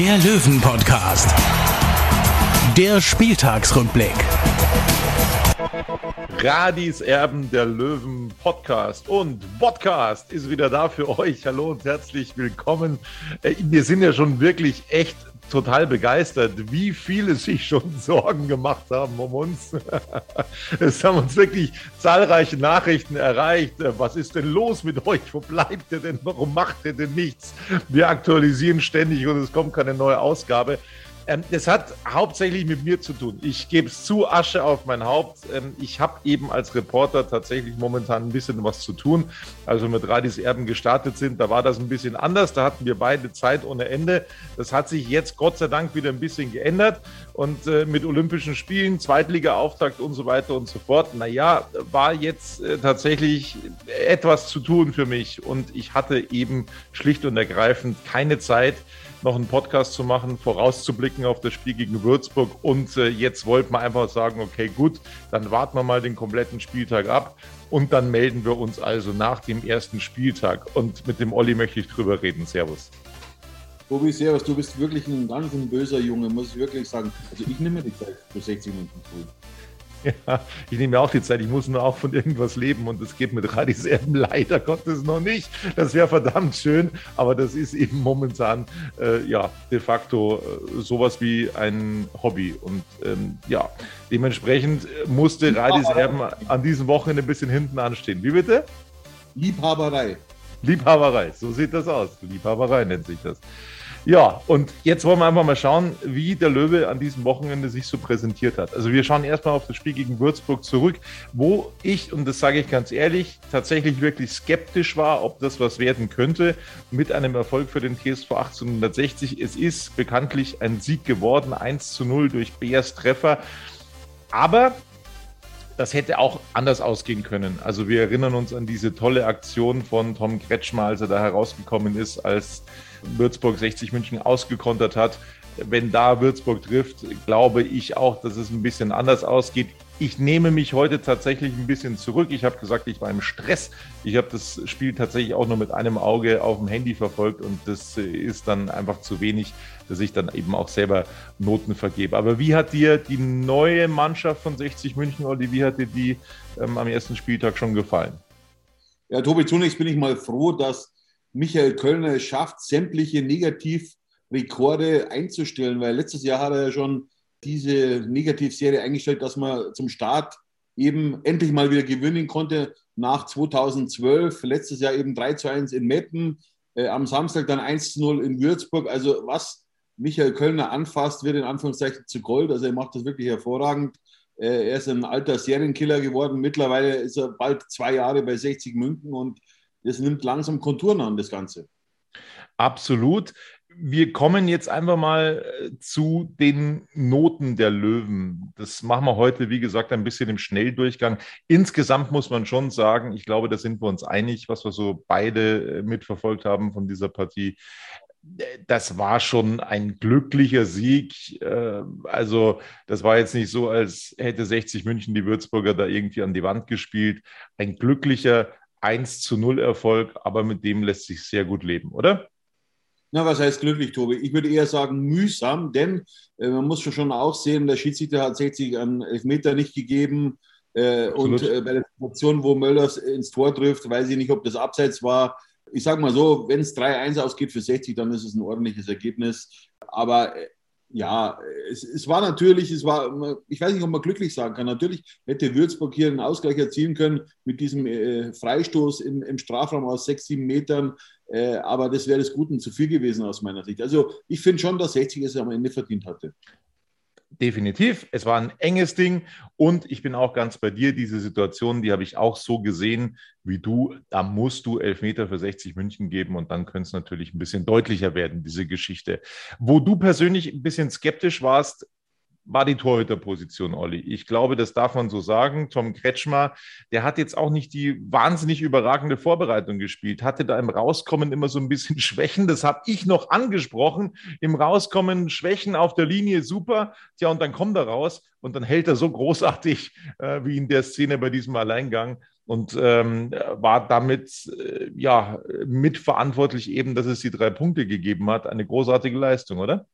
der Löwen-Podcast. Der Spieltagsrückblick. Radis Erben der Löwen Podcast und Podcast ist wieder da für euch. Hallo und herzlich willkommen. Äh, Wir sind ja schon wirklich echt total begeistert, wie viele sich schon Sorgen gemacht haben um uns. Es haben uns wirklich zahlreiche Nachrichten erreicht. Was ist denn los mit euch? Wo bleibt ihr denn? Warum macht ihr denn nichts? Wir aktualisieren ständig und es kommt keine neue Ausgabe. Ähm, das hat hauptsächlich mit mir zu tun. Ich gebe es zu, Asche auf mein Haupt. Ähm, ich habe eben als Reporter tatsächlich momentan ein bisschen was zu tun. Also mit Radis Erben gestartet sind, da war das ein bisschen anders. Da hatten wir beide Zeit ohne Ende. Das hat sich jetzt Gott sei Dank wieder ein bisschen geändert. Und äh, mit Olympischen Spielen, Zweitliga-Auftakt und so weiter und so fort. Naja, war jetzt äh, tatsächlich etwas zu tun für mich. Und ich hatte eben schlicht und ergreifend keine Zeit, noch einen Podcast zu machen, vorauszublicken auf das Spiel gegen Würzburg. Und äh, jetzt wollten wir einfach sagen, okay, gut, dann warten wir mal den kompletten Spieltag ab und dann melden wir uns also nach dem ersten Spieltag. Und mit dem Olli möchte ich drüber reden. Servus. Tobi, servus, du bist wirklich ein ganz ein böser Junge, muss ich wirklich sagen. Also ich nehme die Zeit für 60 Minuten zu. Ja, ich nehme mir auch die Zeit. Ich muss nur auch von irgendwas leben und das geht mit Radis Erben leider Gottes noch nicht. Das wäre verdammt schön, aber das ist eben momentan äh, ja de facto äh, sowas wie ein Hobby. Und ähm, ja, dementsprechend musste Radis Erben an diesem Wochenende ein bisschen hinten anstehen. Wie bitte? Liebhaberei. Liebhaberei, so sieht das aus. Liebhaberei nennt sich das. Ja, und jetzt wollen wir einfach mal schauen, wie der Löwe an diesem Wochenende sich so präsentiert hat. Also wir schauen erstmal auf das Spiel gegen Würzburg zurück, wo ich, und das sage ich ganz ehrlich, tatsächlich wirklich skeptisch war, ob das was werden könnte mit einem Erfolg für den TSV 1860. Es ist bekanntlich ein Sieg geworden, 1 zu 0 durch Beers Treffer. Aber das hätte auch anders ausgehen können. Also wir erinnern uns an diese tolle Aktion von Tom Kretschmer, als er da herausgekommen ist, als Würzburg 60 München ausgekontert hat. Wenn da Würzburg trifft, glaube ich auch, dass es ein bisschen anders ausgeht. Ich nehme mich heute tatsächlich ein bisschen zurück. Ich habe gesagt, ich war im Stress. Ich habe das Spiel tatsächlich auch nur mit einem Auge auf dem Handy verfolgt und das ist dann einfach zu wenig, dass ich dann eben auch selber Noten vergebe. Aber wie hat dir die neue Mannschaft von 60 München, Olli, wie hat dir die ähm, am ersten Spieltag schon gefallen? Ja, Tobi, zunächst bin ich mal froh, dass Michael Kölner es schafft, sämtliche Negativrekorde einzustellen, weil letztes Jahr hat er ja schon diese Negativserie eingestellt, dass man zum Start eben endlich mal wieder gewinnen konnte nach 2012. Letztes Jahr eben 3 zu 1 in Meppen, äh, am Samstag dann 1 zu 0 in Würzburg. Also was Michael Kölner anfasst, wird in Anführungszeichen zu Gold. Also er macht das wirklich hervorragend. Äh, er ist ein alter Serienkiller geworden. Mittlerweile ist er bald zwei Jahre bei 60 München und das nimmt langsam Konturen an, das Ganze. Absolut. Wir kommen jetzt einfach mal äh, zu den Noten der Löwen. Das machen wir heute, wie gesagt, ein bisschen im Schnelldurchgang. Insgesamt muss man schon sagen, ich glaube, da sind wir uns einig, was wir so beide äh, mitverfolgt haben von dieser Partie. Das war schon ein glücklicher Sieg. Äh, Also, das war jetzt nicht so, als hätte 60 München die Würzburger da irgendwie an die Wand gespielt. Ein glücklicher 1 zu 0 Erfolg, aber mit dem lässt sich sehr gut leben, oder? Na, was heißt glücklich, Tobi? Ich würde eher sagen mühsam, denn äh, man muss schon auch sehen, der Schiedsrichter hat 60 einen Elfmeter nicht gegeben. Äh, und äh, bei der Situation, wo Möllers ins Tor trifft, weiß ich nicht, ob das abseits war. Ich sage mal so, wenn es 3-1 ausgeht für 60, dann ist es ein ordentliches Ergebnis. Aber äh, ja, es, es, war natürlich, es war, ich weiß nicht, ob man glücklich sagen kann. Natürlich hätte Würzburg hier einen Ausgleich erzielen können mit diesem äh, Freistoß im, im, Strafraum aus sechs, sieben Metern. Äh, aber das wäre des Guten zu viel gewesen aus meiner Sicht. Also ich finde schon, dass 60 es am Ende verdient hatte. Definitiv. Es war ein enges Ding und ich bin auch ganz bei dir. Diese Situation, die habe ich auch so gesehen wie du. Da musst du Elfmeter für 60 München geben und dann könnte es natürlich ein bisschen deutlicher werden, diese Geschichte. Wo du persönlich ein bisschen skeptisch warst, war die Torhüterposition, Olli. Ich glaube, das darf man so sagen. Tom Kretschmer, der hat jetzt auch nicht die wahnsinnig überragende Vorbereitung gespielt, hatte da im Rauskommen immer so ein bisschen Schwächen. Das habe ich noch angesprochen. Im Rauskommen Schwächen auf der Linie, super. Tja, und dann kommt er raus und dann hält er so großartig äh, wie in der Szene bei diesem Alleingang und ähm, war damit äh, ja mitverantwortlich eben, dass es die drei Punkte gegeben hat. Eine großartige Leistung, oder?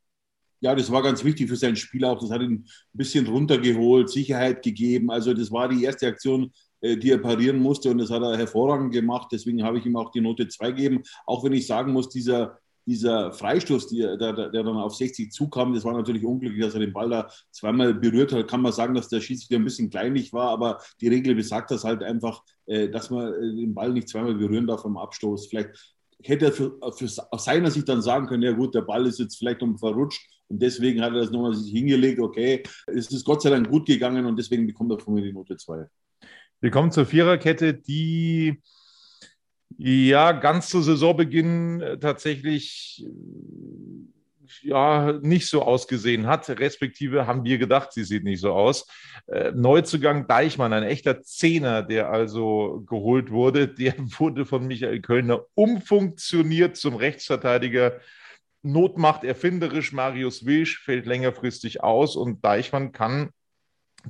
Ja, das war ganz wichtig für sein Spiel auch. Das hat ihn ein bisschen runtergeholt, Sicherheit gegeben. Also das war die erste Aktion, äh, die er parieren musste und das hat er hervorragend gemacht. Deswegen habe ich ihm auch die Note 2 gegeben. Auch wenn ich sagen muss, dieser, dieser Freistoß, der, der, der, dann auf 60 zukam, das war natürlich unglücklich, dass er den Ball da zweimal berührt hat. Kann man sagen, dass der Schiedsrichter ein bisschen kleinlich war, aber die Regel besagt das halt einfach, äh, dass man äh, den Ball nicht zweimal berühren darf am Abstoß. Vielleicht hätte er für, für, aus seiner Sicht dann sagen können, ja gut, der Ball ist jetzt vielleicht um verrutscht und deswegen hat er das nochmal sich hingelegt, okay, es ist Gott sei Dank gut gegangen und deswegen bekommt er von mir die Note 2. Wir kommen zur Viererkette, die ja ganz zu Saisonbeginn tatsächlich ja nicht so ausgesehen hat, respektive haben wir gedacht, sie sieht nicht so aus. Äh, Neuzugang Deichmann, ein echter Zehner, der also geholt wurde, der wurde von Michael Kölner umfunktioniert zum Rechtsverteidiger. Notmacht erfinderisch, Marius Wilsch fällt längerfristig aus und Deichmann kann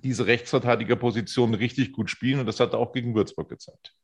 diese Rechtsverteidigerposition richtig gut spielen und das hat er auch gegen Würzburg gezeigt.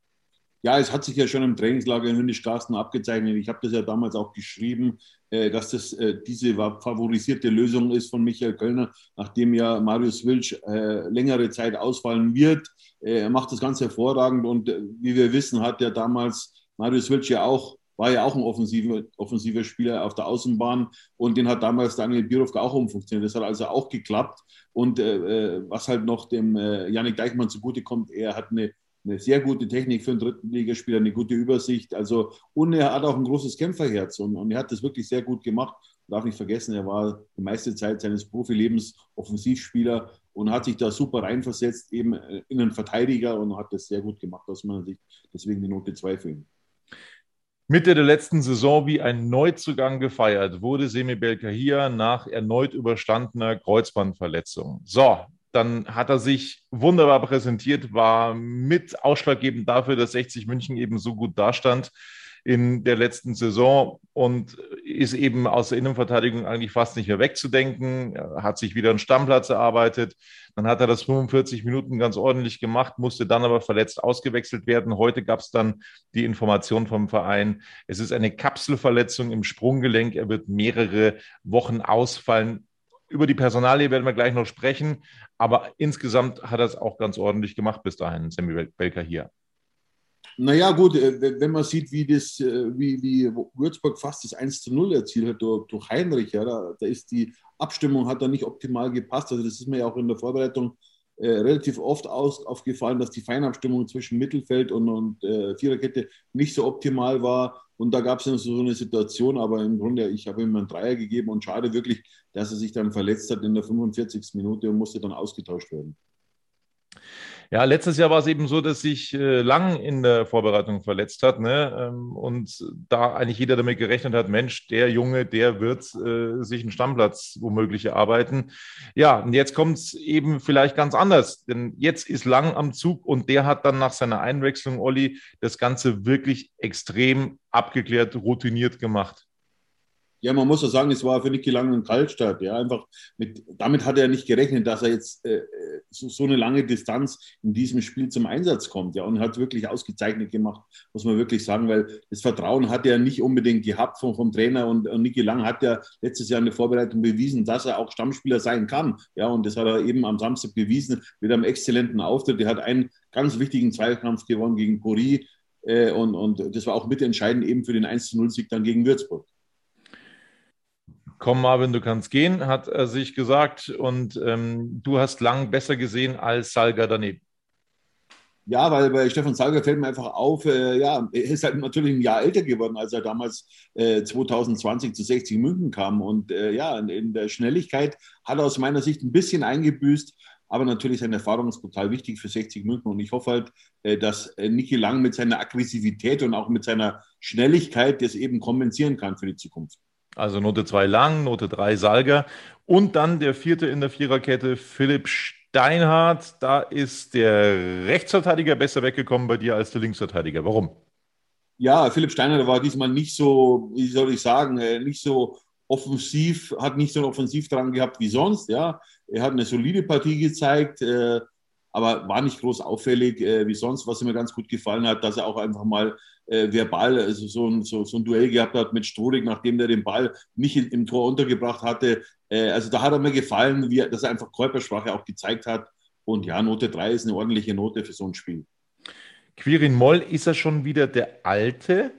Ja, es hat sich ja schon im Trainingslager in Hündisch-Garsten abgezeichnet. Ich habe das ja damals auch geschrieben, äh, dass das äh, diese favorisierte Lösung ist von Michael Kölner, nachdem ja Marius Wilsch äh, längere Zeit ausfallen wird. Er macht das ganz hervorragend und wie wir wissen, hat ja damals Marius Wilsch ja auch war ja auch ein offensiver, offensiver Spieler auf der Außenbahn und den hat damals Daniel Birovka auch umfunktioniert. Das hat also auch geklappt. Und äh, was halt noch dem äh, Janik Deichmann zugutekommt, er hat eine eine sehr gute Technik für einen dritten Ligaspieler, eine gute Übersicht. Also, und er hat auch ein großes Kämpferherz und, und er hat das wirklich sehr gut gemacht. Darf nicht vergessen, er war die meiste Zeit seines Profilebens Offensivspieler und hat sich da super reinversetzt, eben in einen Verteidiger und hat das sehr gut gemacht aus meiner Sicht. Deswegen die Note 2 für ihn. Mitte der letzten Saison wie ein Neuzugang gefeiert wurde Semi Belkahia nach erneut überstandener Kreuzbandverletzung. So, dann hat er sich wunderbar präsentiert, war mit ausschlaggebend dafür, dass 60 München eben so gut dastand in der letzten Saison und ist eben aus der Innenverteidigung eigentlich fast nicht mehr wegzudenken. Hat sich wieder einen Stammplatz erarbeitet. Dann hat er das 45 Minuten ganz ordentlich gemacht, musste dann aber verletzt ausgewechselt werden. Heute gab es dann die Information vom Verein, es ist eine Kapselverletzung im Sprunggelenk. Er wird mehrere Wochen ausfallen. Über die Personalie werden wir gleich noch sprechen, aber insgesamt hat er es auch ganz ordentlich gemacht bis dahin, Sammy Belker hier. Naja, gut, äh, wenn man sieht, wie, das, äh, wie, wie Würzburg fast das 1 zu 0 erzielt hat durch, durch Heinrich, ja, da, da, ist die Abstimmung hat da nicht optimal gepasst. Also, das ist mir ja auch in der Vorbereitung äh, relativ oft aus, aufgefallen, dass die Feinabstimmung zwischen Mittelfeld und, und äh, Viererkette nicht so optimal war. Und da gab es so eine Situation, aber im Grunde, ich habe ihm einen Dreier gegeben und schade wirklich, dass er sich dann verletzt hat in der 45. Minute und musste dann ausgetauscht werden. Ja, letztes Jahr war es eben so, dass sich äh, Lang in der Vorbereitung verletzt hat ne? Ähm, und da eigentlich jeder damit gerechnet hat, Mensch, der Junge, der wird äh, sich einen Stammplatz womöglich erarbeiten. Ja, und jetzt kommt es eben vielleicht ganz anders, denn jetzt ist Lang am Zug und der hat dann nach seiner Einwechslung, Olli, das Ganze wirklich extrem abgeklärt, routiniert gemacht. Ja, man muss ja sagen, es war für Niki Lang ein Kaltstart. Ja, einfach mit, damit hat er nicht gerechnet, dass er jetzt äh, so, so, eine lange Distanz in diesem Spiel zum Einsatz kommt. Ja, und hat wirklich ausgezeichnet gemacht, muss man wirklich sagen, weil das Vertrauen hat er nicht unbedingt gehabt vom, vom Trainer und, und Niki Lang hat ja letztes Jahr in der Vorbereitung bewiesen, dass er auch Stammspieler sein kann. Ja, und das hat er eben am Samstag bewiesen mit einem exzellenten Auftritt. Er hat einen ganz wichtigen Zweikampf gewonnen gegen Pori. Äh, und, und das war auch mitentscheidend eben für den 1-0-Sieg dann gegen Würzburg komm Marvin, du kannst gehen, hat er sich gesagt. Und ähm, du hast lang besser gesehen als Salga daneben. Ja, weil bei Stefan Salger fällt mir einfach auf, äh, ja, er ist halt natürlich ein Jahr älter geworden, als er damals äh, 2020 zu 60 München kam. Und äh, ja, in der Schnelligkeit hat er aus meiner Sicht ein bisschen eingebüßt. Aber natürlich seine Erfahrung ist total wichtig für 60 München. Und ich hoffe halt, äh, dass äh, Niki Lang mit seiner Aggressivität und auch mit seiner Schnelligkeit das eben kompensieren kann für die Zukunft. Also Note 2 Lang, Note 3 Salger und dann der vierte in der Viererkette, Philipp Steinhardt. Da ist der Rechtsverteidiger besser weggekommen bei dir als der Linksverteidiger. Warum? Ja, Philipp Steinhardt war diesmal nicht so, wie soll ich sagen, äh, nicht so offensiv, hat nicht so einen Offensivdrang gehabt wie sonst. Ja, er hat eine solide Partie gezeigt. Äh, aber war nicht groß auffällig äh, wie sonst. Was mir ganz gut gefallen hat, dass er auch einfach mal äh, verbal also so, ein, so, so ein Duell gehabt hat mit Strudig, nachdem der den Ball nicht in, im Tor untergebracht hatte. Äh, also da hat er mir gefallen, wie, dass er einfach Körpersprache auch gezeigt hat. Und ja, Note 3 ist eine ordentliche Note für so ein Spiel. Quirin Moll, ist er schon wieder der Alte?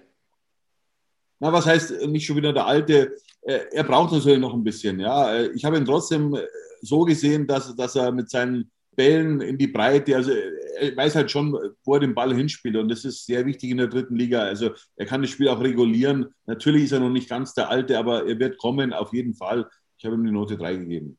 Na, was heißt nicht schon wieder der Alte? Äh, er braucht natürlich noch ein bisschen. Ja, äh, ich habe ihn trotzdem so gesehen, dass, dass er mit seinen Bällen in die Breite. Also er weiß halt schon, wo er den Ball hinspielt. Und das ist sehr wichtig in der dritten Liga. Also er kann das Spiel auch regulieren. Natürlich ist er noch nicht ganz der Alte, aber er wird kommen, auf jeden Fall. Ich habe ihm die Note 3 gegeben.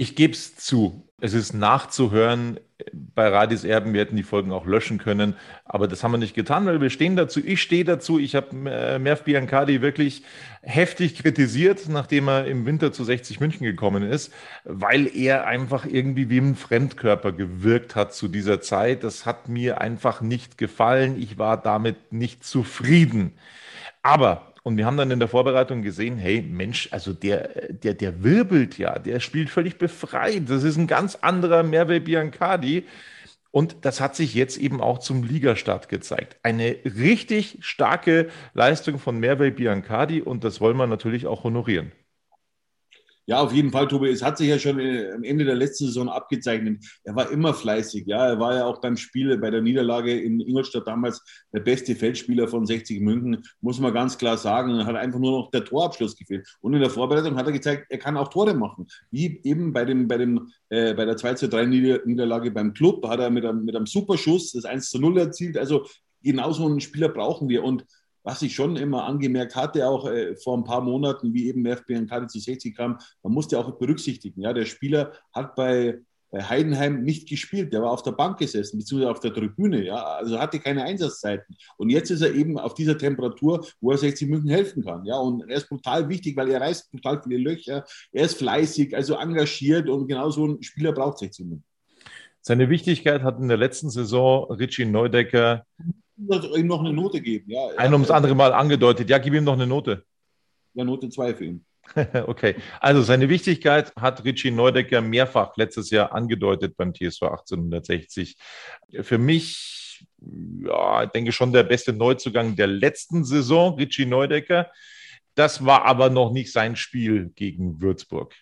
Ich gebe es zu. Es ist nachzuhören bei Radis Erben. Wir hätten die Folgen auch löschen können, aber das haben wir nicht getan, weil wir stehen dazu. Ich stehe dazu. Ich habe äh, Merv Biancardi wirklich heftig kritisiert, nachdem er im Winter zu 60 München gekommen ist, weil er einfach irgendwie wie ein Fremdkörper gewirkt hat zu dieser Zeit. Das hat mir einfach nicht gefallen. Ich war damit nicht zufrieden. Aber und wir haben dann in der Vorbereitung gesehen, hey Mensch, also der, der, der wirbelt ja, der spielt völlig befreit. Das ist ein ganz anderer Merve Biancardi. Und das hat sich jetzt eben auch zum Ligastart gezeigt. Eine richtig starke Leistung von Merve Biancardi und das wollen wir natürlich auch honorieren. Ja, auf jeden Fall, Tobi. Es hat sich ja schon äh, am Ende der letzten Saison abgezeichnet. Er war immer fleißig. Ja, er war ja auch beim Spiel, bei der Niederlage in Ingolstadt damals der beste Feldspieler von 60 München, muss man ganz klar sagen. Er hat einfach nur noch der Torabschluss gefehlt. Und in der Vorbereitung hat er gezeigt, er kann auch Tore machen. Wie eben bei, dem, bei, dem, äh, bei der 2 zu 3 Niederlage beim Club hat er mit einem, mit einem Superschuss das 1 zu 0 erzielt. Also genau so einen Spieler brauchen wir. Und was ich schon immer angemerkt hatte, auch äh, vor ein paar Monaten, wie eben FBN zu 60 kam, man musste auch berücksichtigen, ja, der Spieler hat bei, bei Heidenheim nicht gespielt, der war auf der Bank gesessen, beziehungsweise auf der Tribüne, ja, also hatte keine Einsatzzeiten. Und jetzt ist er eben auf dieser Temperatur, wo er 60 München helfen kann, ja, und er ist brutal wichtig, weil er reißt brutal viele Löcher, er ist fleißig, also engagiert und genau so ein Spieler braucht 60 München. Seine Wichtigkeit hat in der letzten Saison Richie Neudecker ihm noch eine Note geben. Ja, Ein ums andere Mal angedeutet. Ja, gib ihm noch eine Note. Ja, Note 2 für ihn. okay, also seine Wichtigkeit hat Richie Neudecker mehrfach letztes Jahr angedeutet beim TSV 1860. Für mich, ja, ich denke schon der beste Neuzugang der letzten Saison, Richie Neudecker. Das war aber noch nicht sein Spiel gegen Würzburg.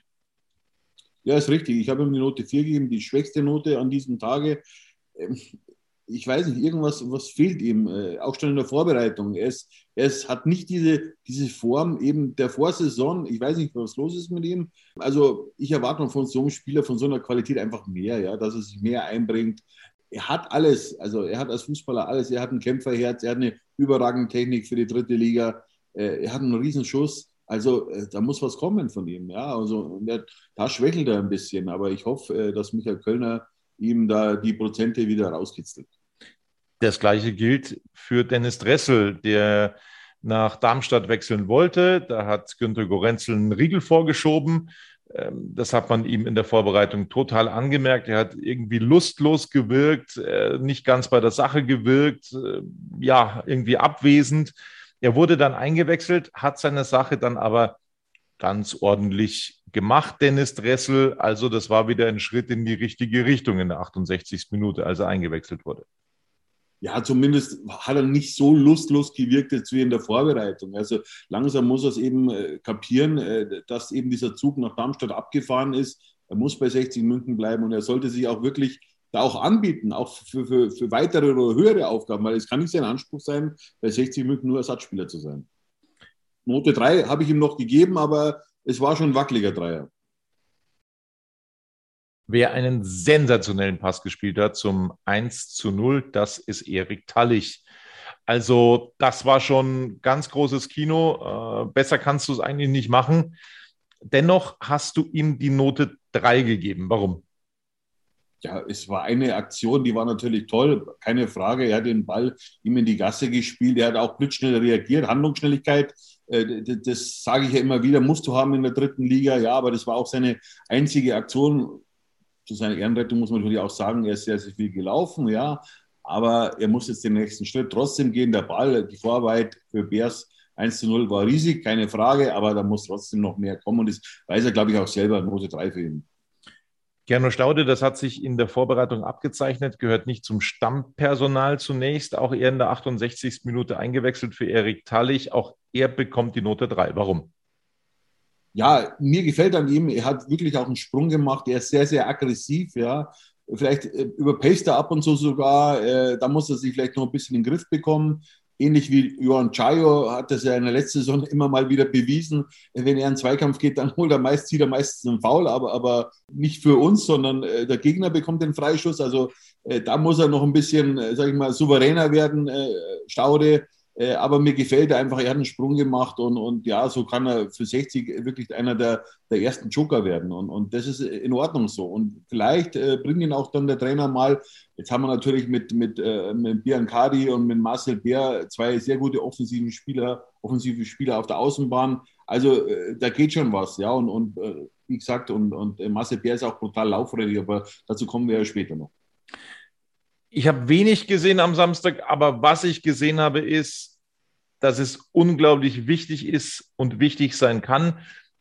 Ja, ist richtig. Ich habe ihm die Note 4 gegeben, die schwächste Note an diesem Tage. Ich weiß nicht, irgendwas was fehlt ihm, äh, auch schon in der Vorbereitung. Er, er ist, hat nicht diese, diese Form eben der Vorsaison. Ich weiß nicht, was los ist mit ihm. Also ich erwarte von so einem Spieler von so einer Qualität einfach mehr, ja, dass er sich mehr einbringt. Er hat alles, also er hat als Fußballer alles. Er hat ein Kämpferherz, er hat eine überragende Technik für die dritte Liga, äh, er hat einen Riesenschuss. Also äh, da muss was kommen von ihm, ja. Also der, da schwächelt er ein bisschen, aber ich hoffe, äh, dass Michael Kölner ihm da die Prozente wieder rauskitzelt. Das gleiche gilt für Dennis Dressel, der nach Darmstadt wechseln wollte. Da hat Günter Gorenzel einen Riegel vorgeschoben. Ähm, das hat man ihm in der Vorbereitung total angemerkt. Er hat irgendwie lustlos gewirkt, äh, nicht ganz bei der Sache gewirkt, äh, ja, irgendwie abwesend. Er wurde dann eingewechselt, hat seine Sache dann aber ganz ordentlich gemacht, Dennis Dressel. Also das war wieder ein Schritt in die richtige Richtung in der 68. Minute, als er eingewechselt wurde ja, zumindest hat er nicht so lustlos gewirkt jetzt wie in der Vorbereitung. Also langsam muss er es eben äh, kapieren, äh, dass eben dieser Zug nach Darmstadt abgefahren ist. Er muss bei 60 München bleiben und er sollte sich auch wirklich da auch anbieten, auch für, für, für weitere oder höhere Aufgaben, weil es kann nicht sein Anspruch sein, bei 60 München nur Ersatzspieler zu sein. Note 3 habe ich ihm noch gegeben, aber es war schon ein wackeliger Dreier. Wer einen sensationellen Pass gespielt hat zum 1 zu 0, das ist Erik Tallich. Also das war schon ganz großes Kino. Äh, besser kannst du es eigentlich nicht machen. Dennoch hast du ihm die Note 3 gegeben. Warum? Ja, es war eine Aktion, die war natürlich toll, keine Frage. Er hat den Ball ihm in die Gasse gespielt. Er hat auch blitzschnell reagiert. Handlungsschnelligkeit, äh, das sage ich ja immer wieder, musst du haben in der dritten Liga. Ja, aber das war auch seine einzige Aktion. Zu seiner Ehrenrettung muss man natürlich auch sagen, er ist sehr, sehr viel gelaufen, ja. Aber er muss jetzt den nächsten Schritt trotzdem gehen. Der Ball, die Vorarbeit für Bears 1 zu 0 war riesig, keine Frage, aber da muss trotzdem noch mehr kommen. Und das weiß er, glaube ich, auch selber, Note 3 für ihn. Gernot Staude, das hat sich in der Vorbereitung abgezeichnet, gehört nicht zum Stammpersonal zunächst, auch er in der 68. Minute eingewechselt für Erik Tallich. Auch er bekommt die Note 3. Warum? Ja, mir gefällt an ihm, er hat wirklich auch einen Sprung gemacht, er ist sehr, sehr aggressiv, ja. Vielleicht äh, überpaced er ab und zu sogar, äh, da muss er sich vielleicht noch ein bisschen in den Griff bekommen ähnlich wie Johan Chayo hat das ja in der letzten Saison immer mal wieder bewiesen. Wenn er einen Zweikampf geht, dann holt er meist, zieht er meistens einen Foul, aber, aber nicht für uns, sondern äh, der Gegner bekommt den Freischuss. Also äh, da muss er noch ein bisschen, äh, sag ich mal, souveräner werden, äh, Staude. Äh, aber mir gefällt er einfach, er hat einen Sprung gemacht und, und ja, so kann er für 60 wirklich einer der, der ersten Joker werden. Und, und das ist in Ordnung so. Und vielleicht äh, bringt ihn auch dann der Trainer mal. Jetzt haben wir natürlich mit, mit, äh, mit Biancari und mit Marcel Bär zwei sehr gute offensive Spieler, offensive Spieler auf der Außenbahn. Also äh, da geht schon was, ja. Und, und äh, wie gesagt, und, und äh, Marcel Bär ist auch brutal laufredig, aber dazu kommen wir ja später noch. Ich habe wenig gesehen am Samstag, aber was ich gesehen habe, ist, dass es unglaublich wichtig ist und wichtig sein kann,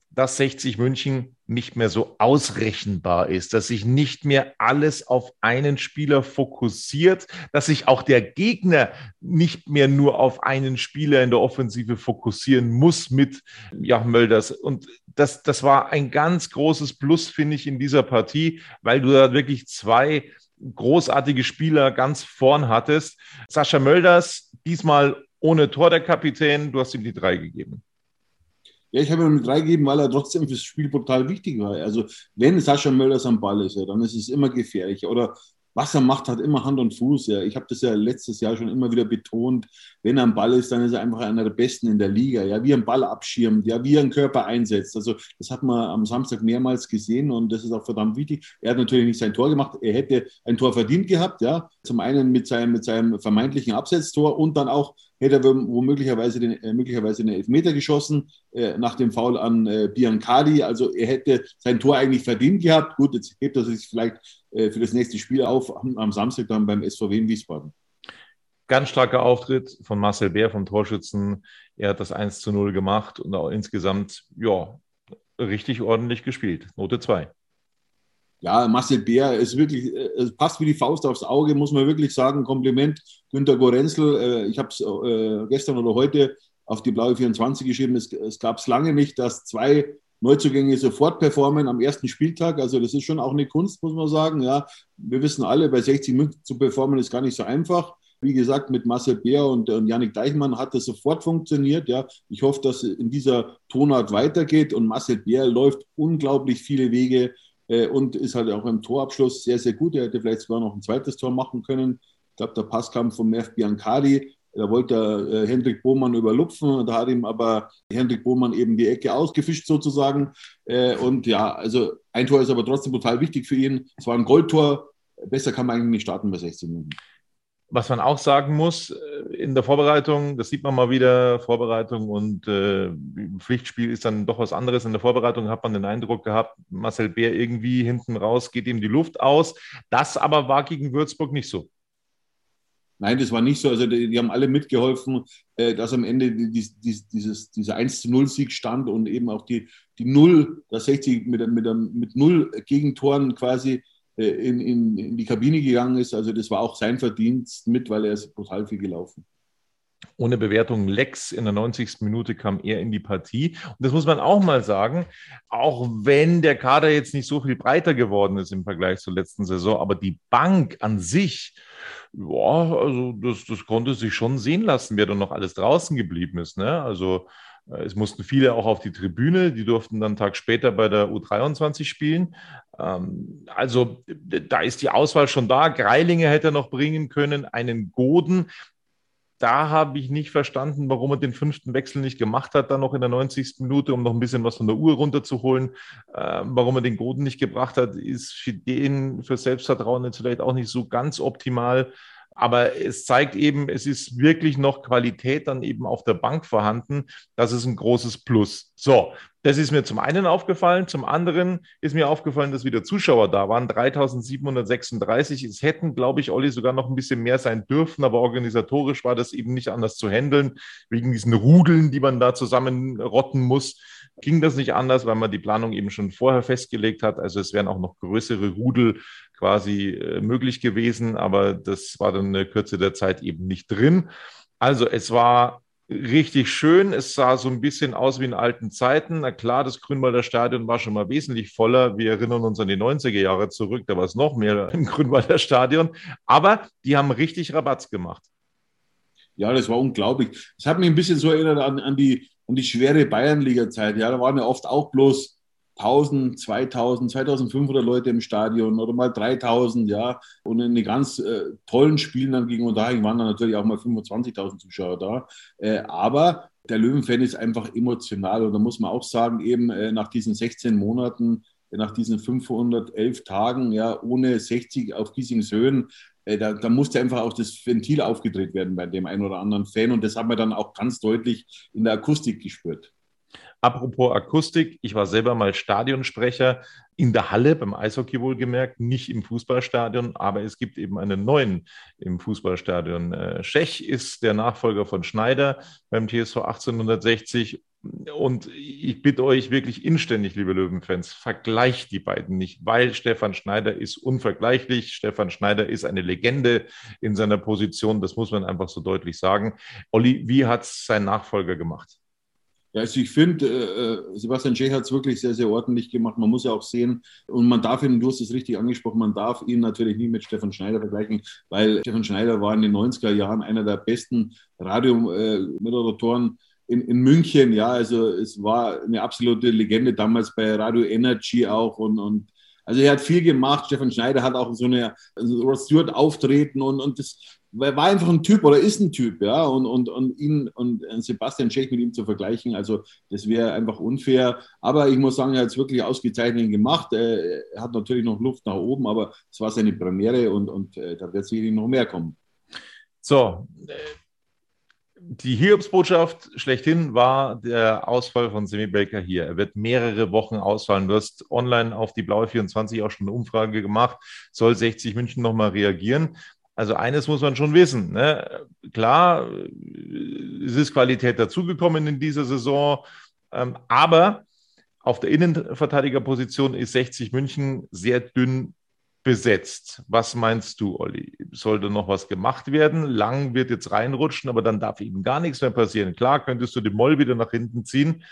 dass 60 München nicht mehr so ausrechenbar ist, dass sich nicht mehr alles auf einen Spieler fokussiert, dass sich auch der Gegner nicht mehr nur auf einen Spieler in der Offensive fokussieren muss mit ja, Mölders. Und das, das war ein ganz großes Plus, finde ich, in dieser Partie, weil du da wirklich zwei großartige Spieler ganz vorn hattest. Sascha Mölders diesmal ohne Tor der Kapitän, du hast ihm die drei gegeben. Ja, ich habe ihm drei gegeben, weil er trotzdem fürs Spiel brutal wichtig war. Also, wenn Sascha Mölders am Ball ist, dann ist es immer gefährlich. Oder was er macht, hat immer Hand und Fuß. Ja. Ich habe das ja letztes Jahr schon immer wieder betont. Wenn er am Ball ist, dann ist er einfach einer der Besten in der Liga. Ja, wie er einen Ball abschirmt, ja, wie er einen Körper einsetzt. Also das hat man am Samstag mehrmals gesehen und das ist auch verdammt wichtig. Er hat natürlich nicht sein Tor gemacht. Er hätte ein Tor verdient gehabt. Ja, zum einen mit seinem, mit seinem vermeintlichen Absetztor und dann auch hätte er womöglicherweise den, äh, möglicherweise den Elfmeter geschossen äh, nach dem Foul an äh, Biancardi. Also er hätte sein Tor eigentlich verdient gehabt. Gut, jetzt hebt er sich vielleicht für das nächste Spiel auf am, am Samstag dann beim SVW in Wiesbaden. Ganz starker Auftritt von Marcel Bär vom Torschützen. Er hat das 1 zu 0 gemacht und auch insgesamt, ja, richtig ordentlich gespielt. Note 2 ja, Marcel Bär ist wirklich, äh, es passt wie die Faust aufs Auge, muss man wirklich sagen. Kompliment, Günter Gorenzel. Äh, ich habe es äh, gestern oder heute auf die blaue 24 geschrieben. Es, es gab es lange nicht, dass zwei Neuzugänge sofort performen am ersten Spieltag. Also das ist schon auch eine Kunst, muss man sagen. Ja, wir wissen alle, bei 60 München zu performen ist gar nicht so einfach. Wie gesagt, mit Marcel Bär und, und Janik Deichmann hat das sofort funktioniert. Ja, ich hoffe, dass in dieser Tonart weitergeht. Und Marcel Bär läuft unglaublich viele Wege äh, und ist halt auch im Torabschluss sehr, sehr gut. Er hätte vielleicht sogar noch ein zweites Tor machen können. Ich glaube, der Pass kam von Merv Biancardi. Da wollte äh, Hendrik Bohmann überlupfen. Da hat ihm aber Hendrik Bohmann eben die Ecke ausgefischt sozusagen. Äh, und ja, also ein Tor ist aber trotzdem total wichtig für ihn. Es war ein Goldtor. Besser kann man eigentlich nicht starten bei 16 Minuten. Was man auch sagen muss, äh, in der Vorbereitung, das sieht man mal wieder, Vorbereitung und äh, Pflichtspiel ist dann doch was anderes. In der Vorbereitung hat man den Eindruck gehabt, Marcel Bär irgendwie hinten raus geht ihm die Luft aus. Das aber war gegen Würzburg nicht so. Nein, das war nicht so. Also die, die haben alle mitgeholfen, äh, dass am Ende die, die, dieses, dieser 1 zu 0 Sieg stand und eben auch die, die Null, das 60 mit, mit, mit Null Gegentoren quasi äh, in, in, in die Kabine gegangen ist. Also das war auch sein Verdienst mit, weil er ist brutal viel gelaufen. Ohne Bewertung Lex in der 90. Minute kam er in die Partie. Und das muss man auch mal sagen, auch wenn der Kader jetzt nicht so viel breiter geworden ist im Vergleich zur letzten Saison, aber die Bank an sich, ja, also das, das konnte sich schon sehen lassen, wer da noch alles draußen geblieben ist. Ne? Also Äh, es mussten viele auch auf die Tribüne, die durften dann einen Tag später bei der U23 spielen. Ähm, also da ist die Auswahl schon da. Greilinge hätte er noch bringen können, einen Goden da habe ich nicht verstanden, warum er den fünften Wechsel nicht gemacht hat, dann noch in der 90. Minute, um noch ein bisschen was von der Uhr runterzuholen. Äh, warum er den Goden nicht gebracht hat, ist für den, für Selbstvertrauen jetzt vielleicht auch nicht so ganz optimal. Aber es zeigt eben, es ist wirklich noch Qualität dann eben auf der Bank vorhanden. Das ist ein großes Plus. So, das ist mir zum einen aufgefallen. Zum anderen ist mir aufgefallen, dass wieder Zuschauer da waren. 3736. Es hätten, glaube ich, Olli, sogar noch ein bisschen mehr sein dürfen, aber organisatorisch war das eben nicht anders zu handeln. Wegen diesen Rudeln, die man da zusammenrotten muss, ging das nicht anders, weil man die Planung eben schon vorher festgelegt hat. Also es wären auch noch größere Rudel quasi äh, möglich gewesen, aber das war dann in der Kürze der Zeit eben nicht drin. Also es war richtig schön. Es sah so ein bisschen aus wie in alten Zeiten. Na klar, das Grünwalder Stadion war schon mal wesentlich voller. Wir erinnern uns an die 90er Jahre zurück, da war es noch mehr im Grünwalder Stadion. Aber die haben richtig Rabatz gemacht. Ja, das war unglaublich. Das hat mich ein bisschen so erinnert an, an die, an die schwere Bayernliga-Zeit. Ja, da waren ja oft auch bloß 1000, 2000, 2500 Leute im Stadion oder mal 3000, ja. Und in den ganz äh, tollen Spielen dann gegen Unterhaching waren dann natürlich auch mal 25.000 Zuschauer da. Äh, aber der Löwenfan ist einfach emotional und da muss man auch sagen, eben äh, nach diesen 16 Monaten, nach diesen 511 Tagen, ja, ohne 60 auf Giesingshöhen, äh, da, da, musste einfach auch das Ventil aufgedreht werden bei dem einen oder anderen Fan und das hat man dann auch ganz deutlich in der Akustik gespürt. Apropos Akustik, ich war selber mal Stadionsprecher in der Halle, beim Eishockey wohlgemerkt, nicht im Fußballstadion, aber es gibt eben einen neuen im Fußballstadion. Äh, Schech ist der Nachfolger von Schneider beim TSV 1860 und ich bitte euch wirklich inständig, liebe Löwenfans, vergleicht die beiden nicht, weil Stefan Schneider ist unvergleichlich. Stefan Schneider ist eine Legende in seiner Position. Das muss man einfach so deutlich sagen. Olli, wie hat es sein Nachfolger gemacht? Ja, also ich finde, äh, äh, Sebastian Schech hat es wirklich sehr, sehr ordentlich gemacht. Man muss ja auch sehen, und man darf ihn, du hast es richtig angesprochen, man darf ihn natürlich nie mit Stefan Schneider vergleichen, weil Stefan Schneider war in den 90er Jahren einer der besten Radiomoderatoren in, in München. Ja, also es war eine absolute Legende damals bei Radio Energy auch und, und also er hat viel gemacht. Stefan Schneider hat auch so eine also Stewart auftreten und, und das war einfach ein Typ oder ist ein Typ, ja. Und, und, und ihn und Sebastian Schech mit ihm zu vergleichen, also das wäre einfach unfair. Aber ich muss sagen, er hat es wirklich ausgezeichnet gemacht. Er hat natürlich noch Luft nach oben, aber es war seine Premiere und, und äh, da wird sicherlich noch mehr kommen. So, die Hiobsbotschaft schlechthin war der Ausfall von Semi Baker hier. Er wird mehrere Wochen ausfallen. Du hast online auf die Blaue 24 auch schon eine Umfrage gemacht. Soll 60 München nochmal reagieren? Also eines muss man schon wissen. Ne? Klar, es ist Qualität dazugekommen in dieser Saison, ähm, aber auf der Innenverteidigerposition ist 60 München sehr dünn besetzt. Was meinst du, Olli? Sollte noch was gemacht werden? Lang wird jetzt reinrutschen, aber dann darf eben gar nichts mehr passieren. Klar, könntest du den Moll wieder nach hinten ziehen.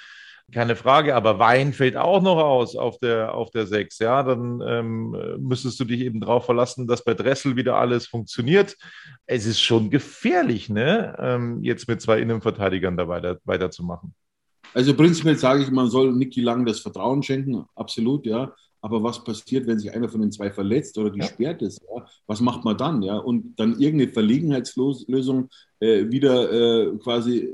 Keine Frage, aber Wein fällt auch noch aus auf der, auf der 6. Ja, dann ähm, müsstest du dich eben darauf verlassen, dass bei Dressel wieder alles funktioniert. Es ist schon gefährlich, ne? Ähm, jetzt mit zwei Innenverteidigern da weiter, weiterzumachen. Also prinzipiell sage ich, man soll Niki Lang das Vertrauen schenken, absolut, ja. Aber was passiert, wenn sich einer von den zwei verletzt oder gesperrt ist? Ja? Was macht man dann? Ja? Und dann irgendeine Verlegenheitslösung äh, wieder äh, quasi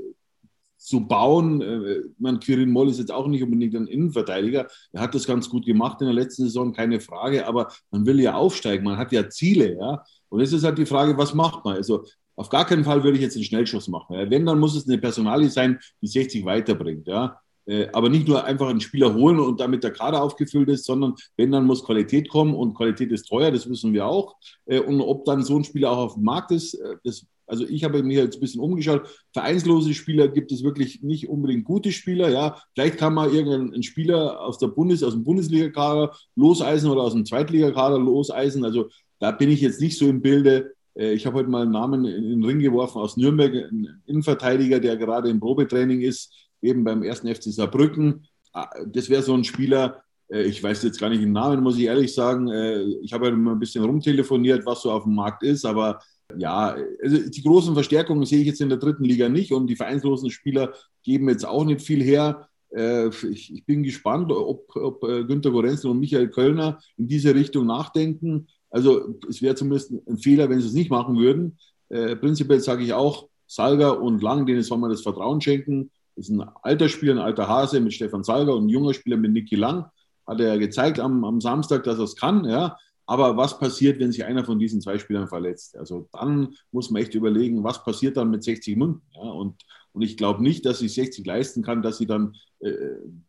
zu bauen. Äh, man, Quirin Moll ist jetzt auch nicht unbedingt ein Innenverteidiger. Er hat das ganz gut gemacht in der letzten Saison, keine Frage. Aber man will ja aufsteigen, man hat ja Ziele. Ja? Und jetzt ist halt die Frage, was macht man? Also auf gar keinen Fall würde ich jetzt einen Schnellschuss machen. Ja? Wenn, dann muss es eine Personalie sein, die 60 weiterbringt. Ja? Äh, aber nicht nur einfach einen Spieler holen und damit der Kader aufgefüllt ist, sondern wenn, dann muss Qualität kommen und Qualität ist teuer, das wissen wir auch. Äh, und ob dann so ein Spieler auch auf dem Markt ist, das, also ich habe mir jetzt ein bisschen umgeschaut. Vereinslose Spieler gibt es wirklich nicht unbedingt gute Spieler. Ja, vielleicht kann man irgendeinen Spieler aus der Bundes, aus dem Bundesliga-Kader loseisen oder aus dem Zweitligakader loseisen. Also da bin ich jetzt nicht so im Bilde. Ich habe heute mal einen Namen in den Ring geworfen aus Nürnberg, ein Innenverteidiger, der gerade im Probetraining ist, eben beim ersten FC Saarbrücken. Ah, das wäre so ein Spieler, äh, ich weiß jetzt gar nicht den Namen, muss ich ehrlich sagen. Äh, ich habe halt immer ein bisschen rumtelefoniert, was so auf dem Markt ist, aber Ja, also die großen Verstärkungen sehe ich jetzt in der dritten Liga nicht und die vereinslosen Spieler geben jetzt auch nicht viel her. Äh, ich, bin gespannt, ob, ob äh, Günter Gorenzel und Michael Kölner in diese Richtung nachdenken. Also es wäre zumindest ein Fehler, wenn sie es nicht machen würden. Äh, prinzipiell sage ich auch, Salger und Lang, denen soll man das Vertrauen schenken. Das ist ein alter Spieler, ein alter Hase mit Stefan Salger und ein junger Spieler mit Niki Lang. Hat er ja gezeigt am, am Samstag, dass er es kann. Ja. Aber was passiert, wenn sich einer von diesen zwei Spielern verletzt? Also dann muss man echt überlegen, was passiert dann mit 60 München? Ja, und, und ich glaube nicht, dass sie 60 leisten kann, dass sie dann äh,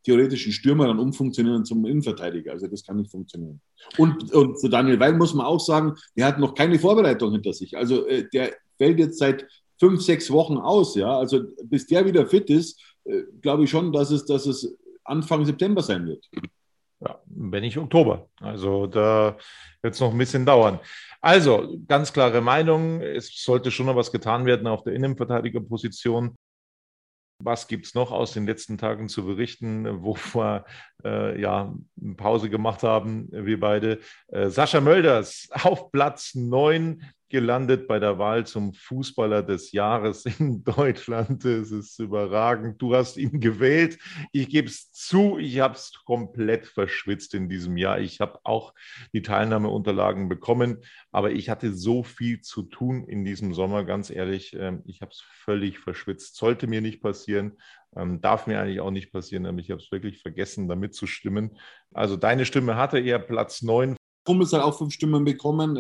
theoretischen Stürmer dann umfunktionieren zum Innenverteidiger. Also das kann nicht funktionieren. Und, und zu Daniel Weil muss man auch sagen, der hat noch keine Vorbereitung hinter sich. Also äh, der fällt jetzt seit fünf, sechs Wochen aus. Ja? Also bis der wieder fit ist, äh, glaube ich schon, dass es, dass es Anfang September sein wird. Ja, wenn nicht Oktober. Also da wird es noch ein bisschen dauern. Also, ganz klare Meinung. Es sollte schon noch was getan werden auf der Innenverteidigerposition. Was gibt es noch aus den letzten Tagen zu berichten, wo wir äh, ja eine Pause gemacht haben, wir beide? Äh, Sascha Mölders auf Platz 9 gelandet bei der Wahl zum Fußballer des Jahres in Deutschland. Es ist überragend. Du hast ihn gewählt. Ich gebe es zu, ich habe es komplett verschwitzt in diesem Jahr. Ich habe auch die Teilnahmeunterlagen bekommen, aber ich hatte so viel zu tun in diesem Sommer, ganz ehrlich. Ähm, ich habe es völlig verschwitzt. Sollte mir nicht passieren. Ähm, darf mir eigentlich auch nicht passieren, aber ich habe es wirklich vergessen, damit zu stimmen. Also deine Stimme hatte eher Platz 9. Kumpels hat auch fünf Stimmen bekommen.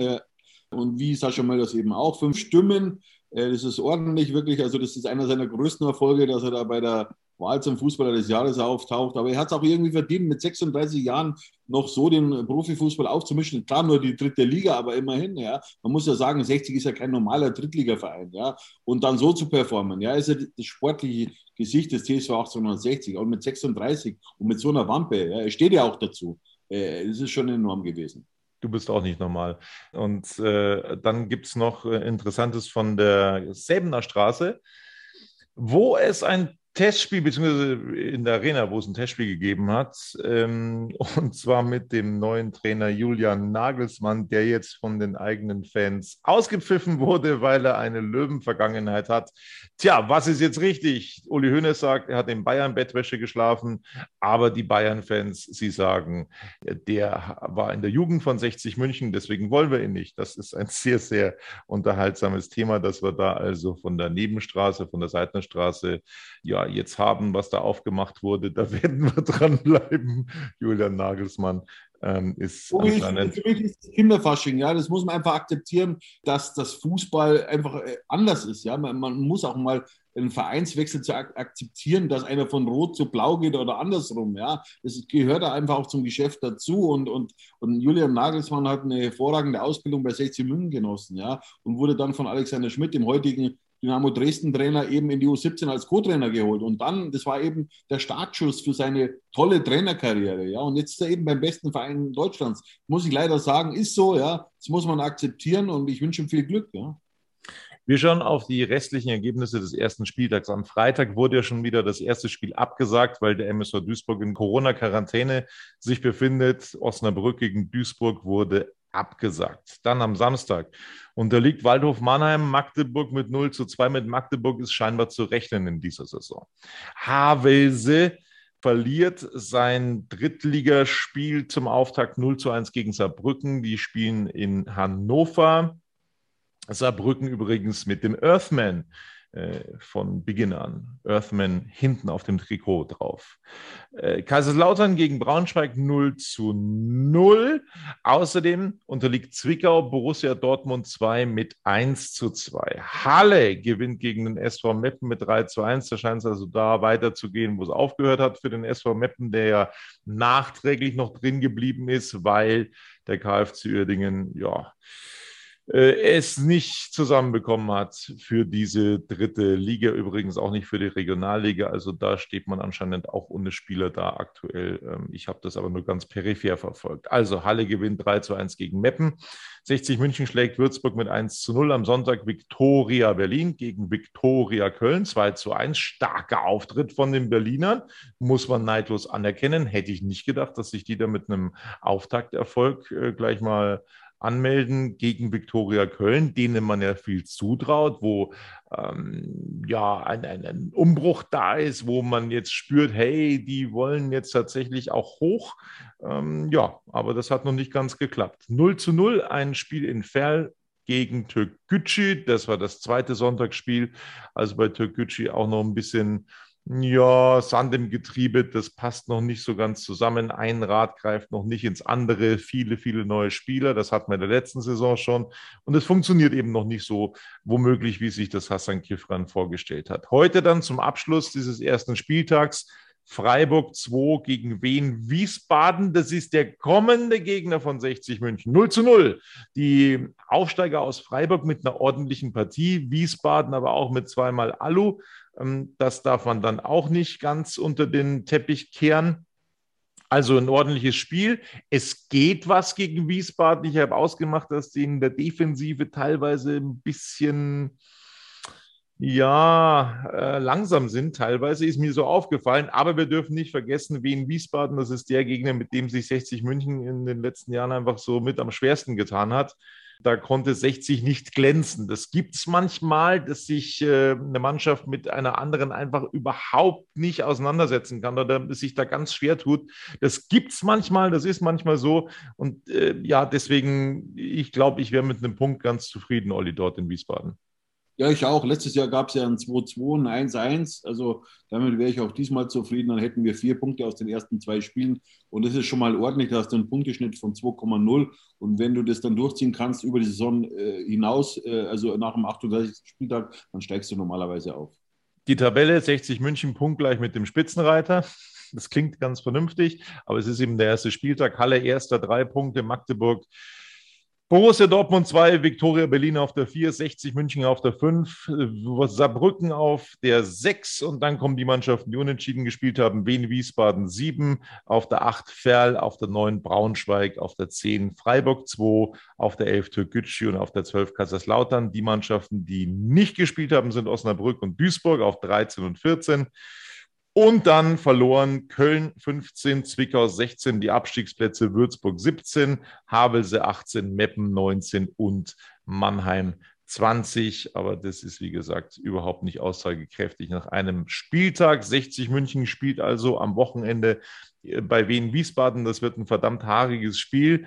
Und wie Sascha Mölders eben auch, fünf Stimmen. Äh, das ist ordentlich, wirklich. Also, das ist einer seiner größten Erfolge, dass er da bei der Wahl zum Fußballer des Jahres auftaucht. Aber er hat es auch irgendwie verdient, mit 36 Jahren noch so den Profifußball aufzumischen. Klar, nur die dritte Liga, aber immerhin, ja. Man muss ja sagen, 60 ist ja kein normaler Drittligaverein, ja. Und dann so zu performen, ja, ist ja das sportliche Gesicht des TSV 1860. Und mit 36 und mit so einer Wampe, ja, er steht ja auch dazu. Äh, das ist schon enorm gewesen du bist auch nicht normal. Und äh, dann gibt es noch äh, Interessantes von der Säbener Straße, wo es ein Testspiel, beziehungsweise in der Arena, wo es ein Testspiel gegeben hat, ähm, und zwar mit dem neuen Trainer Julian Nagelsmann, der jetzt von den eigenen Fans ausgepfiffen wurde, weil er eine Löwenvergangenheit hat. Tja, was ist jetzt richtig? Uli Hoeneß sagt, er hat in Bayern Bettwäsche geschlafen, aber die Bayern-Fans, sie sagen, der war in der Jugend von 60 München, deswegen wollen wir ihn nicht. Das ist ein sehr, sehr unterhaltsames Thema, dass wir da also von der Nebenstraße, von der Seitenstraße, ja, jetzt haben, was da aufgemacht wurde. Da werden wir dranbleiben. Julian Nagelsmann ähm, ist anscheinend. Für mich ist das Kinderfasching, ja. Das muss man einfach akzeptieren, dass das Fußball einfach äh, anders ist. Ja, man, man muss auch mal einen Vereinswechsel zu ak akzeptieren, dass einer von Rot zu Blau geht oder andersrum. Ja, das gehört da einfach auch zum Geschäft dazu. Und, und, und Julian Nagelsmann hat eine hervorragende Ausbildung bei 60 München genossen, ja, und wurde dann von Alexander Schmidt, dem heutigen Dynamo Dresden-Trainer eben in die U17 als Co-Trainer geholt. Und dann, das war eben der Startschuss für seine tolle Trainerkarriere. Ja, und jetzt ist er eben beim besten Verein Deutschlands. Muss ich leider sagen, ist so, ja. Das muss man akzeptieren und ich wünsche ihm viel Glück, ja. Wir schauen auf die restlichen Ergebnisse des ersten Spieltags. Am Freitag wurde ja schon wieder das erste Spiel abgesagt, weil der MSV Duisburg in Corona-Quarantäne sich befindet. Osnabrück gegen Duisburg wurde abgesagt. Dann am Samstag unterliegt Waldhof Mannheim Magdeburg mit 0 zu 2. Mit Magdeburg ist scheinbar zu rechnen in dieser Saison. Havelse verliert sein Drittligaspiel zum Auftakt 0 zu 1 gegen Saarbrücken. Die spielen in Hannover. Saarbrücken übrigens mit dem Earthman von Beginn an. Earthman hinten auf dem Trikot drauf. Äh, Kaiserslautern gegen Braunschweig 0 zu 0. Außerdem unterliegt Zwickau Borussia Dortmund 2 mit 1 zu 2. Halle gewinnt gegen den SV Meppen mit 3 zu 1. Da scheint es also da weiterzugehen, wo es aufgehört hat für den SV Meppen, der ja nachträglich noch drin geblieben ist, weil der KfC Uerdingen, ja, äh, es nicht zusammenbekommen hat für diese dritte Liga, übrigens auch nicht für die Regionalliga. Also da steht man anscheinend auch ohne Spieler da aktuell. Ähm, ich habe das aber nur ganz peripher verfolgt. Also Halle gewinnt 3 zu 1 gegen Meppen. 60 München schlägt Würzburg mit 1 zu 0. Am Sonntag Viktoria Berlin gegen Viktoria Köln 2 zu 1. Starker Auftritt von den Berlinern, muss man neidlos anerkennen. Hätte ich nicht gedacht, dass sich die da mit einem Auftakterfolg äh, gleich mal anmelden gegen Viktoria Köln, denen man ja viel zutraut, wo ähm, ja ein, ein, ein, Umbruch da ist, wo man jetzt spürt, hey, die wollen jetzt tatsächlich auch hoch. Ähm, ja, aber das hat noch nicht ganz geklappt. 0 zu 0, ein Spiel in Ferl gegen Türkgücü. Das war das zweite Sonntagsspiel. Also bei Türkgücü auch noch ein bisschen ja, Sand im Getriebe, das passt noch nicht so ganz zusammen. Ein Rad greift noch nicht ins andere. Viele, viele neue Spieler. Das hatten wir in der letzten Saison schon. Und es funktioniert eben noch nicht so womöglich, wie sich das Hassan Kifran vorgestellt hat. Heute dann zum Abschluss dieses ersten Spieltags Freiburg 2 gegen Wien Wiesbaden. Das ist der kommende Gegner von 60 München. 0 zu 0. Die Aufsteiger aus Freiburg mit einer ordentlichen Partie. Wiesbaden aber auch mit zweimal Alu. Ähm, das darf man dann auch nicht ganz unter den Teppich kehren. Also ein ordentliches Spiel. Es geht was gegen Wiesbaden. Ich habe ausgemacht, dass die in der Defensive teilweise ein bisschen ja, äh, langsam sind teilweise, ist mir so aufgefallen. Aber wir dürfen nicht vergessen, Wien Wiesbaden, das ist der Gegner, mit dem sich 60 München in den letzten Jahren einfach so mit am schwersten getan hat. Da konnte 60 nicht glänzen. Das gibt es manchmal, dass sich äh, eine Mannschaft mit einer anderen einfach überhaupt nicht auseinandersetzen kann oder sich da ganz schwer tut. Das gibt es manchmal, das ist manchmal so. Und äh, ja, deswegen, ich glaube, ich wäre mit einem Punkt ganz zufrieden, Olli, dort in Wiesbaden. Ja, ich auch. Letztes Jahr gab es ja ein 2-2, ein 1-1. Also damit wäre ich auch diesmal zufrieden. Dann hätten wir vier Punkte aus den ersten zwei Spielen. Und das ist schon mal ordentlich. Da hast du einen Punkteschnitt von 2,0. Und wenn du das dann durchziehen kannst über die Saison äh, hinaus, äh, also nach dem 38. Spieltag, dann steigst du normalerweise auf. Die Tabelle 60 München punktgleich mit dem Spitzenreiter. Das klingt ganz vernünftig, aber es ist eben der erste Spieltag. Halle erster, drei Punkte, Magdeburg Borussia Dortmund 2, Viktoria Berlin auf der 4, 60 München auf der 5, Saarbrücken auf der 6 und dann kommen die Mannschaften, die unentschieden gespielt haben. Wien Wiesbaden 7, auf der 8 Ferl, auf der 9 Braunschweig, auf der 10 Freiburg 2, auf der 11 Türkgücü und auf der 12 Kaiserslautern. Die Mannschaften, die nicht gespielt haben, sind Osnabrück und Duisburg auf 13 und 14. Und dann verloren Köln 15, Zwickau 16, die Abstiegsplätze Würzburg 17, Havelse 18, Meppen 19 und Mannheim 20. Aber das ist, wie gesagt, überhaupt nicht aussagekräftig nach einem Spieltag. 60 München spielt also am Wochenende bei Wien Wiesbaden. Das wird ein verdammt haariges Spiel.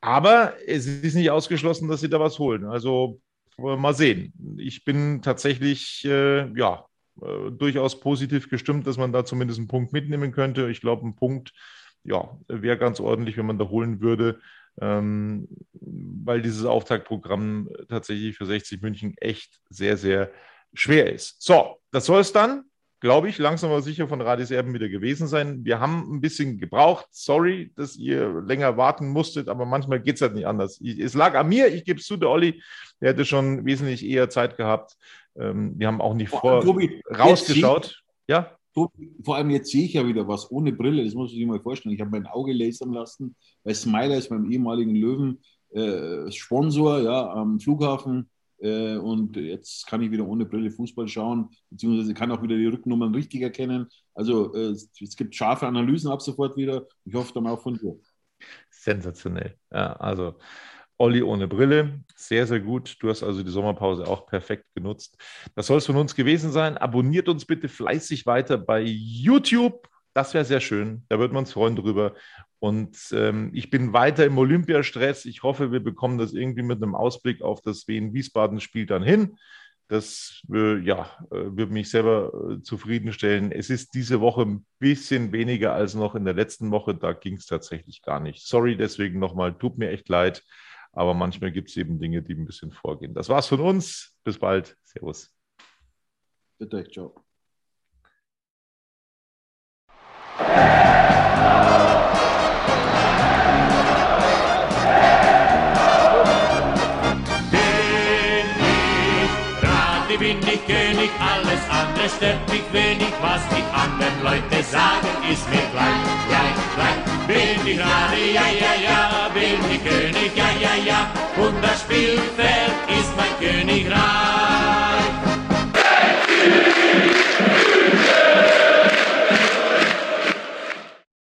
Aber es ist nicht ausgeschlossen, dass sie da was holen. Also mal sehen. Ich bin tatsächlich, äh, ja, äh, durchaus positiv gestimmt, dass man da zumindest einen Punkt mitnehmen könnte. Ich glaube, ein Punkt ja, wäre ganz ordentlich, wenn man da holen würde, ähm, weil dieses Auftaktprogramm tatsächlich für 60 München echt sehr, sehr schwer ist. So, das soll es dann glaube ich, langsam aber sicher von Radis Erben wieder gewesen sein. Wir haben ein bisschen gebraucht. Sorry, dass ihr länger warten musstet, aber manchmal geht es halt nicht anders. Ich, es lag an mir, ich gebe es zu, der Olli, der hätte schon wesentlich eher Zeit gehabt. Ähm, wir haben auch nicht vor Tobi, rausgeschaut. Ja? Vor allem jetzt sehe ich ja wieder was ohne Brille, das muss ich sich mal vorstellen. Ich habe mein Auge lasern lassen, weil Smiler ist beim ehemaligen Löwen äh, Sponsor ja, am Flughafen äh, und jetzt kann ich wieder ohne Brille Fußball schauen, beziehungsweise kann auch wieder die Rücknummern richtig erkennen. Also äh, es gibt scharfe Analysen ab sofort wieder. Ich hoffe dann auch von dir. Sensationell. Ja, also Olli ohne Brille, sehr, sehr gut. Du hast also die Sommerpause auch perfekt genutzt. Das soll es von uns gewesen sein. Abonniert uns bitte fleißig weiter bei YouTube. Das wäre sehr schön. Da würden wir uns freuen drüber. Und ähm, ich bin weiter im Olympiastress. Ich hoffe, wir bekommen das irgendwie mit einem Ausblick auf das Wien-Wiesbaden-Spiel dann hin. Das äh, ja, äh, wird mich selber äh, zufriedenstellen. Es ist diese Woche ein bisschen weniger als noch in der letzten Woche. Da ging es tatsächlich gar nicht. Sorry deswegen nochmal, tut mir echt leid. Aber manchmal gibt es eben Dinge, die ein bisschen vorgehen. Das war's von uns. Bis bald. Servus. Bitte, ciao. bin ich König, alles andere stört mich wenig, was die anderen Leute sagen, ist mir gleich, gleich, gleich. Bin ich gerade, ja, ja, ja, bin ich König, ja, ja, ja, und das Spielfeld ist mein Königreich.